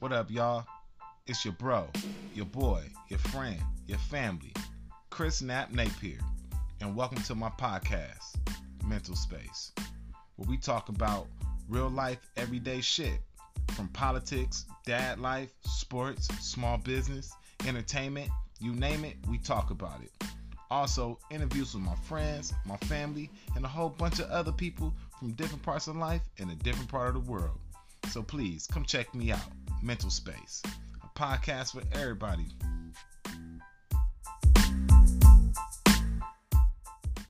What up, y'all? It's your bro, your boy, your friend, your family, Chris Knapp Napier, and welcome to my podcast, Mental Space, where we talk about real life, everyday shit from politics, dad life, sports, small business, entertainment, you name it, we talk about it. Also, interviews with my friends, my family, and a whole bunch of other people from different parts of life in a different part of the world. So please come check me out, Mental Space, a podcast for everybody